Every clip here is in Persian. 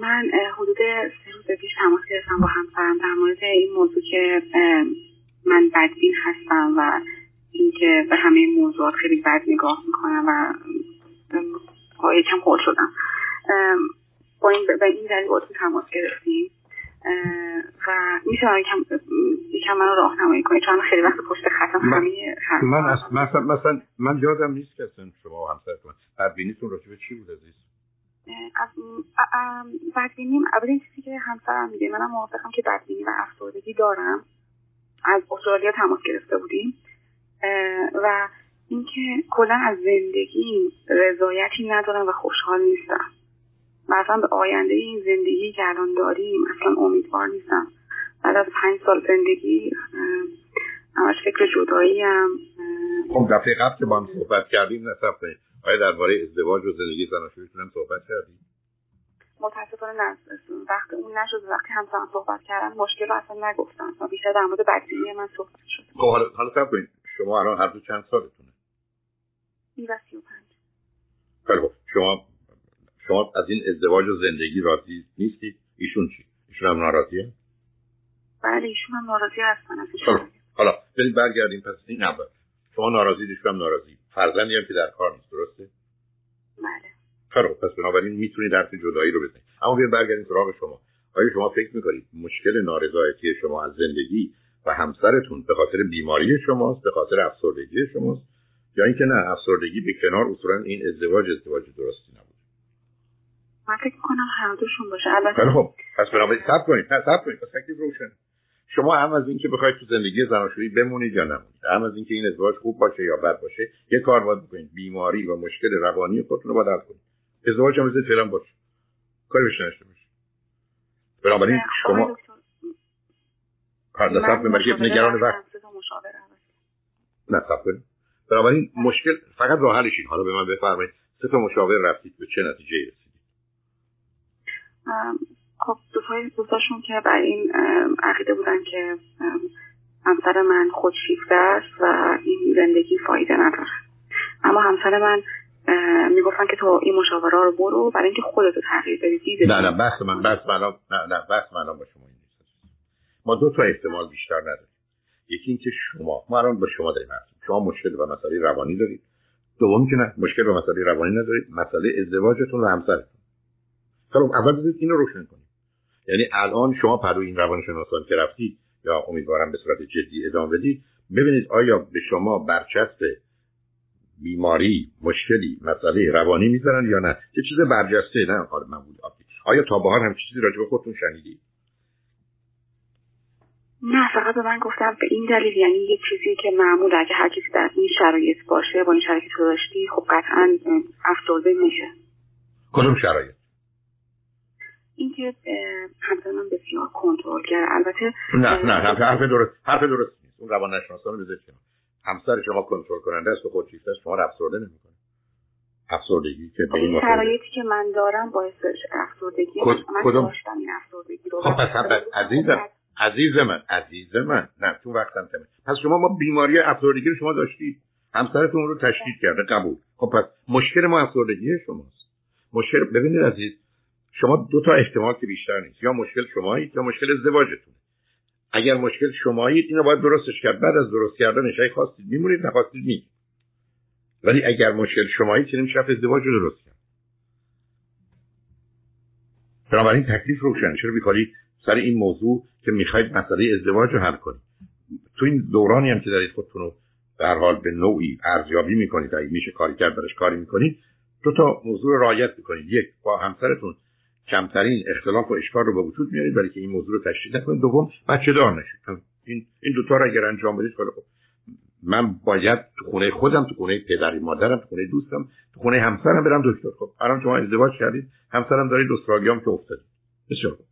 من حدود سه روز پیش تماس گرفتم با همسرم در مورد این موضوع که من بدبین هستم و اینکه به همه موضوعات خیلی بد نگاه می‌کنم و یکم خورد شدم. با این به این دلیل باید تماس گرفتیم. و میشه یکم یکم من رو راهنمایی کنید چون خیلی وقت پشت خطم همه من مثلا من یادم نیست که شما همسرتون بدبینیتون راجع به چی بود عزیز بدبینیم. اولین چیزی که همسرم میگه منم موافقم که بدبینی و افسردگی دارم. از استرالیا تماس گرفته بودیم. و اینکه کلا از زندگی رضایتی ندارم و خوشحال نیستم. و اصلا به آینده این زندگی که الان داریم اصلا امیدوار نیستم. بعد از پنج سال زندگی همش فکر جدایی هم خب دفعه قبل که با هم صحبت کردیم نصف آیا درباره ازدواج و زندگی زناشویتون هم صحبت کردیم متاسفانه نه. وقت اون نشد. وقتی همسرم صحبت کردن مشکل اصلا نگفتن. و بیشتر در مورد بدبینی من صحبت شد. خب حالا حالا صبر کنید. شما الان هر دو چند سالتونه؟ و سی و پنج. خیلی خب. شما شما از این ازدواج و زندگی راضی نیستید ایشون چی؟ ایشون هم ناراضیه؟ بله ایشون هم ناراضی هستن. از خب، حالا برید برگردیم. پس این اول شما ناراضی ایشون هم ناراضی. فرزندی هم که در کار نیست درسته؟ بله. خب پس بنابراین می‌تونید درس جدایی رو بزنید اما بیاین برگردیم سراغ شما. آیا شما فکر می‌کنید مشکل نارضایتی شما از زندگی و همسرتون به خاطر بیماری شماست به خاطر افسردگی شماست؟ یا اینکه نه افسردگی به کنار اصولا این ازدواج ازدواج درستی نبود؟ من فکر کنم هر دوشون باشه. البته خب پس بنابراین صبر کنید. صبر کنید. پس تکلیف روشن. شما هم از اینکه بخواید تو زندگی زناشویی بمونید یا نمونید هم از اینکه این ازدواج خوب باشه یا بد باشه یه کار باید بکنید بیماری و مشکل روانی خودتون رو باید کنید. ازدواج هم مثل فعلا باشه. کاری بهش نشته باشه بنابراین شما دفعه به مجید نگران وقت. نه صبر کنید. بنابراین مشکل فقط راه حلش حالا به من بفرمایید سه تا مشاور رفتید به چه نتیجه رسیدید؟ خب دوستای دوستاشون که بر این عقیده بودن که همسر من خودشیفته است و این زندگی فایده نداره. اما همسر من می‌گفتن که تو این مشاوره رو برو برای اینکه خودتو تغییر بدی نه نه بحث من بحث من نه نه بحث من با شما این ما دو تا احتمال بیشتر نداریم. یکی اینکه شما ما الان با شما داریم شما مشکل و مسئله روانی دارید. دوم که نه مشکل و مسئله روانی ندارید. مسئله ازدواجتون و همسرتون. خب اول بذارید اینو روشن کنید یعنی الان شما پرو این روانشناسان که رفتید یا امیدوارم به صورت جدی ادامه بدید ببینید آیا به شما برچسب بیماری مشکلی مسئله روانی می‌ذارن یا نه؟ یه چیز برجسته نه حال من بود. آیا تا به حال هم چیزی راجع به خودتون شنیدید؟ نه فقط به من گفتم به این دلیل یعنی یه چیزی که معمول اگه هر کسی در این شرایط باشه با این شرایطی تو داشتی خب قطعا افسرده میشه. کدوم شرایط؟ اینکه همسر من بسیار کنترلگر البته نه نه حرف درست حرف درست نیست. اون روان نشناسان رو بذارید همسر شما کنترل کننده است و خودشیفته است شما رو افسرده نمی‌کنه. افسردگی که به این شرایطی که من دارم باعث افسردگی. من. کدوم؟ داشتم این افسردگی رو. خب پس عزیزم عزیز من عزیز من نه تو وقتم تمه پس شما ما بیماری افسردگی رو شما داشتید. همسرتون رو تشدید کرده قبول. خب پس مشکل ما افسردگی شماست. مشکل ببینید عزیز شما دو تا احتمال که بیشتر نیست. یا مشکل شمایید یا مشکل ازدواجتون اگر مشکل شمایید اینو باید درستش کرد. بعد از درست کردنش اگه خواستید میمونید نخواستید می ولی اگر مشکل شمایید چه نمیشه ازدواج رو درست کرد. بنابراین تکلیف روشن. چرا بیکارید سر این موضوع که می‌خواید مسئله ازدواج رو حل کنید؟ تو این دورانی هم که دارید خودتون رو در حال به نوعی ارزیابی می‌کنید اگه میشه کاری کرد برش کاری می‌کنید دو تا موضوع رعایت می‌کنید. یک با همسرتون کمترین اختلاف و اشکال رو به وجود میارید برای که این موضوع رو تشدید نکنید. دوم بچه دار نشید. این این دو تا رو اگر انجام بدید من باید تو خونه خودم تو خونه پدری مادرم تو خونه دوستم تو خونه همسرم برم دکتر. خب الان شما ازدواج کردید همسرم دارید استرالیام که افتادید بسیار خوب.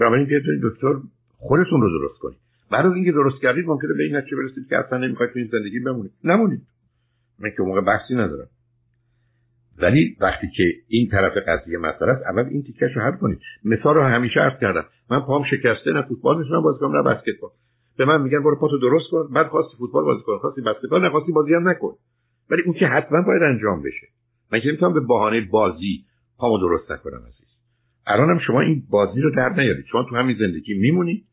بنابراین بیاید دکتر خودتون رو درست کنید. بعد از اینکه درست کردید ممکنه به این نتیجه برسید که اصلا نمی‌خواید تو این زندگی بمونید. نمونید. من که موقع بحثی ندارم. ولی وقتی که این طرف قضیه مسئله است اول این تیکش رو حل کنید. مثال رو همیشه عرض کردم. من پام شکسته نه فوتبال می‌تونم بازی کنم نه بسکتبال. به من میگن برو پاتو درست کن بعد خواستی فوتبال بازی کن خواستی بسکتبال نخواستی بازی هم نکن. ولی اون که حتما باید انجام بشه. من که نمی‌تونم به بهانه بازی پامو درست نکنم عزیز. هم شما این بازی رو در نیارید. شما تو همین زندگی میمونید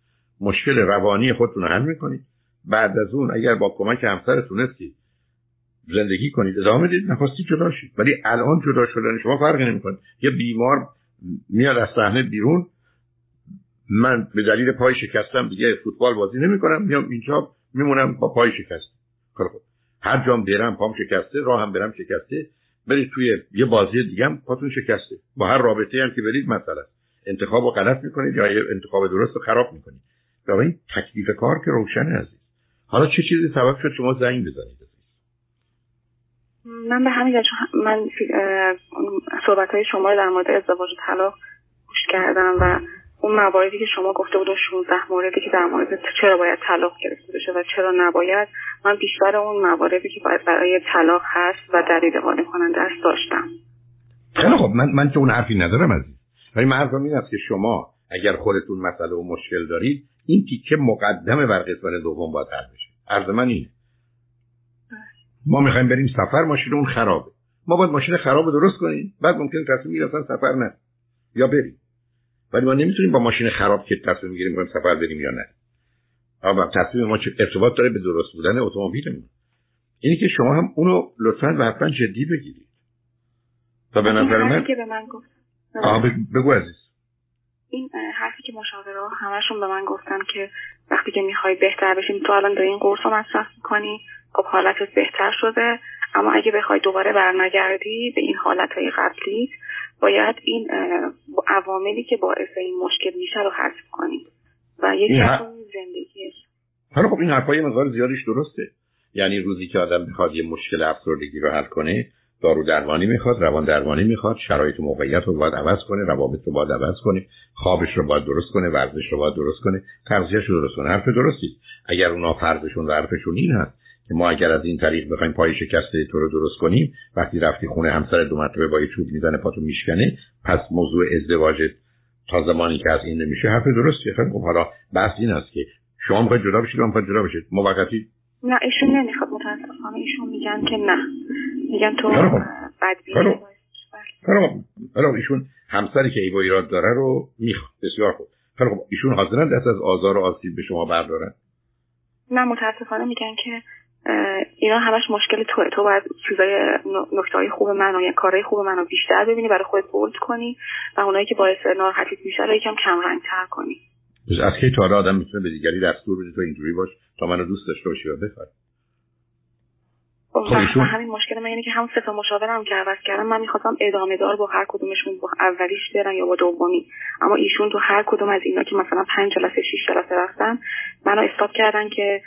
مشکل روانی خودتون رو حل می‌کنید. بعد از اون اگر با کمک همسر تونستید زندگی کنید. ادامه بدید نخواستی جدا شید. ولی الان جدا شدن شما فرقی نمی‌کنه. یه بیمار میاد از صحنه بیرون من به دلیل پای شکستم دیگه فوتبال بازی نمی‌کنم میام اینجا میمونم با پای شکست. خب هر جام برم پام شکسته راه هم برم شکسته. برید توی یه بازی دیگه هم پاتون شکسته. با هر رابطه هم که برید مثلا. انتخاب رو غلط می‌کنید یا انتخاب درست رو خراب می‌کنید. این تکلیف کار که روشن عزیز. حالا چه چیزی سبب شد شما زنگ بزنید؟ من به همین من صحبت های شما در مورد ازدواج و طلاق گوش کردم و اون مواردی که شما گفته بودن 16 موردی که در مورد چرا باید طلاق گرفته بشه و چرا نباید من بیشتر اون مواردی که باید برای طلاق هست و دلیل قانع کننده است داشتم. خیلی خب من من که اون حرفی ندارم از این ولی من این است که شما اگر خودتون مسئله و مشکل دارید این تیکه مقدمه بر قسمت دوم باید حل بشه. عرض من اینه. ما می‌خوایم بریم سفر ماشین اون خرابه. ما باید ماشین خراب درست کنیم. بعد ممکن تصمیم می‌گیریم سفر نه. یا بریم. ولی ما نمی‌تونیم با ماشین خراب که تصمیم می‌گیریم بریم سفر بریم یا نه. اما تصمیم ما چه ارتباط داره به درست بودن اتومبیلمون. اینی که شما هم اونو لطفا و حتما جدی بگیرید. تا به نظر من که به من گفت بگو عزیز. این حرفی که مشاوره همشون به من گفتن که وقتی که می‌خوای بهتر بشیم تو الان داری این قرص رو مصرف می‌کنی. خب حالتت بهتر شده. اما اگه بخوای دوباره برنگردی به این حالتهای قبلی باید این عواملی که باعث این مشکل میشه رو حذف کنی. و یکی از زندگی. حالا خب این حرفای مقدار زیادش درسته. یعنی روزی که آدم بخواد یه مشکل افسردگی رو حل کنه دارو درمانی می‌خواد روان درمانی می‌خواد شرایط موقعیت رو باید عوض کنه روابط رو باید عوض کنه خوابش رو باید درست کنه ورزش رو باید درست کنه تغذیه‌اش رو درست کنه. حرف درستی. اگر اونا فرضشون و حرفشون این هست که ما اگر از این طریق بخوایم پای شکسته تو رو درست کنیم وقتی رفتی خونه همسر دو مرتبه با یه چوب می‌زنه پاتو میشکنه پس موضوع ازدواج تا زمانی که از این نمیشه حرف درستیه خیلی خب حالا بحث این است که شما می‌خواید جدا بشید می‌خواید جدا بشید؟ موقتی؟ نه نمی‌خواد متاسفانه ایشون میگن که نه. میگن تو بدبینی حالا ایشون همسری که ایوا ایراد داره رو می‌خواد. بسیار خوب. خیلی خب ایشون حاضرن دست از آزار و آسیب به شما بردارن؟ نه متاسفانه میگن که اینا همش مشکل توه. تو باید چیزای نکته های خوب من و یا کارهای خوب منو بیشتر ببینی برای خودت بولد کنی و اونایی که باعث ناراحتیت میشه رو یکم کم تر کنی. از کی تا آدم می‌تونه به دیگری دستور بده؟ تو اینجوری باش. تا منو دوست داشته باشی و همین مشکل من اینه که هم سه تا مشاورم که عوض کردم من می‌خواستم ادامه دار با هر کدومشون با اولیش برن یا با دومی. اما ایشون تو هر کدوم از اینا که مثلا پنج جلسه شیش جلسه رفتن منو استاپ کردن که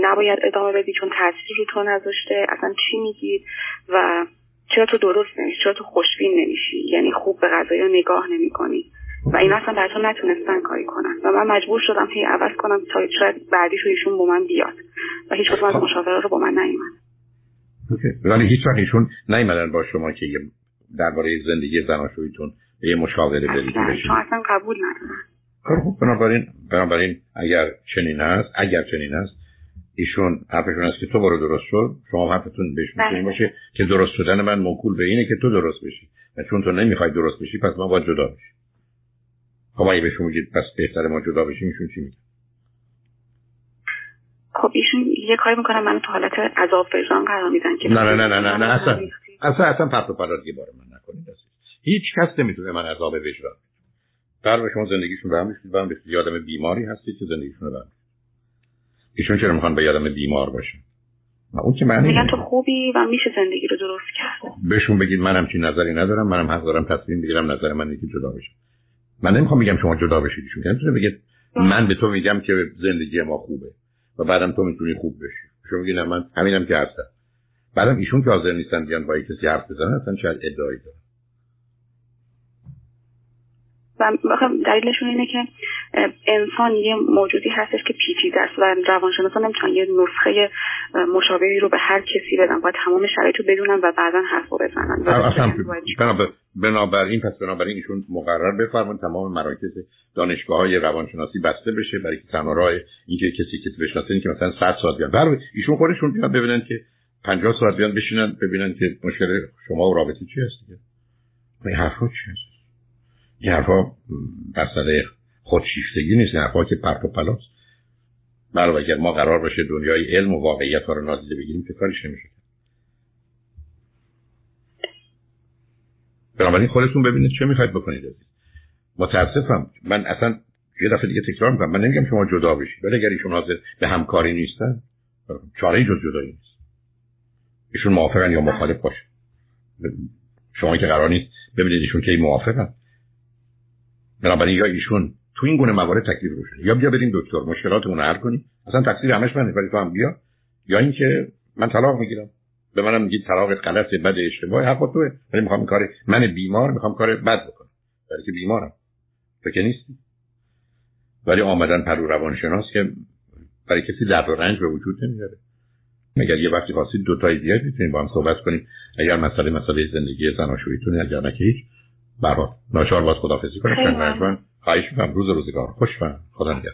نباید ادامه بدی چون تاثیر رو تو نذاشته. اصلا چی میگی؟ و چرا تو درست نمیشی؟ چرا تو خوشبین نمیشی؟ یعنی خوب به غذایا نگاه نمی‌کنی. و این اصلا براتون نتونستن کاری کنن. و من مجبور شدم هی عوض کنم تا شاید بعدیش ایشون با من بیاد. و هیچ کدوم از خب. مشاوره رو با من نیومد. ولی هیچ وقت ایشون نیومدن با شما که درباره زندگی زناشویتون به یه مشاوره برید اصلا, اصلا قبول ندارن. خب بنابراین بنابراین اگر چنین است اگر چنین است ایشون حرفشون است که تو برو درست شد شما حرفتون بهش می‌تونی بله. باشه که درست شدن من موکول به اینه که تو درست بشی. و چون تو نمی‌خوای درست بشی پس ما باید جدا بشیم. خب اگه بهشون میگید پس بهتر ما جدا بشیم ایشون چی میگه؟ خب ایشون یه کاری می‌کنن من تو حالت عذاب وجدان قرار میدن که نه نه نه نه نه, نه اصلا اصلا اصلا پرت و پرادگی بار من نکنید هیچ کس نمی‌تونه من عذاب وجدان به شما زندگیشون برم میشید برم یادم بیماری هستید که زندگیشون رو ایشون چرا می‌خوان به یادم بیمار باشن؟ اون که معنی میگن تو خوبی و میشه زندگی رو درست کرد. بهشون بگید منم چی نظری ندارم منم حق دارم تصمیم بگیرم نظر من که جدا بشه. من نمی‌خوام بگم شما جدا بشید ایشون. که نمی‌تونه بگید من به تو میگم که زندگی ما خوبه. و بعدم تو می‌تونی خوب بشی. شما میگید من همینم که هستم. بعدم ایشون که حاضر نیستن بیان با کسی حرف بزنن اصلا شاید ادعایی دارن. و دلیلشون اینه که انسان یه موجودی هستش که پیچیده است و روانشناسان نمی‌تونن یه نسخه مشابهی رو به هر کسی بدن باید تمام شرایط رو بدونن و بعدا حرف رو بزنن بنابراین پس بنابراین ایشون مقرر بفرمون تمام مراکز دانشگاه های روانشناسی بسته بشه برای که تنها راه اینکه کسی که بشناسه که مثلا 100 ساعت بیان. برای ایشون خودشون بیان ببینن که 50 ساعت بیان بشینن ببینن که مشکل شما و رابطه چی هست دیگه. حرفا چی هست؟ این حرفا مسئله خودشیفتگی نیست این حرفا که پرت و پلاست برای اگر ما قرار باشه دنیای علم و واقعیت ها رو نادیده بگیریم که کارش نمیشه. بنابراین خودتون ببینید چه می‌خواید بکنید متاسفم من اصلا یه دفعه دیگه تکرار می‌کنم. من نمیگم شما جدا بشید. ولی اگر ایشون حاضر به همکاری نیستن چاره جز جدایی نیست. ایشون موافقن یا مخالف باشه. شما که قرار نیست ببینید ایشون که موافقن. بنابراین یا ایشون تو این گونه موارد تکلیف روشن یا بیا بریم دکتر مشکلاتمون رو حل کنیم. اصلا تقصیر همش منه ولی تو هم بیا. یا اینکه من طلاق می‌گیرم. به منم میگید طلاق غلط بد اشتباه حق توه ولی می‌خوام کار من بیمار می‌خوام کار بد بکنم. برای که بیمارم. تو که نیستی. ولی آمدن پرو روانشناس که برای کسی درد و رنج به وجود نمیاره. مگر یه وقتی خواستید دو تای دیگه می‌تونیم با هم صحبت کنیم؟ اگر مسئله مسئله زندگی زناشوییتونه اگر نه که هیچ. برات. ناچار باز خدافزی کنیم خواهش می‌کنم. روز روزگار. خوش و خدا نگهدار.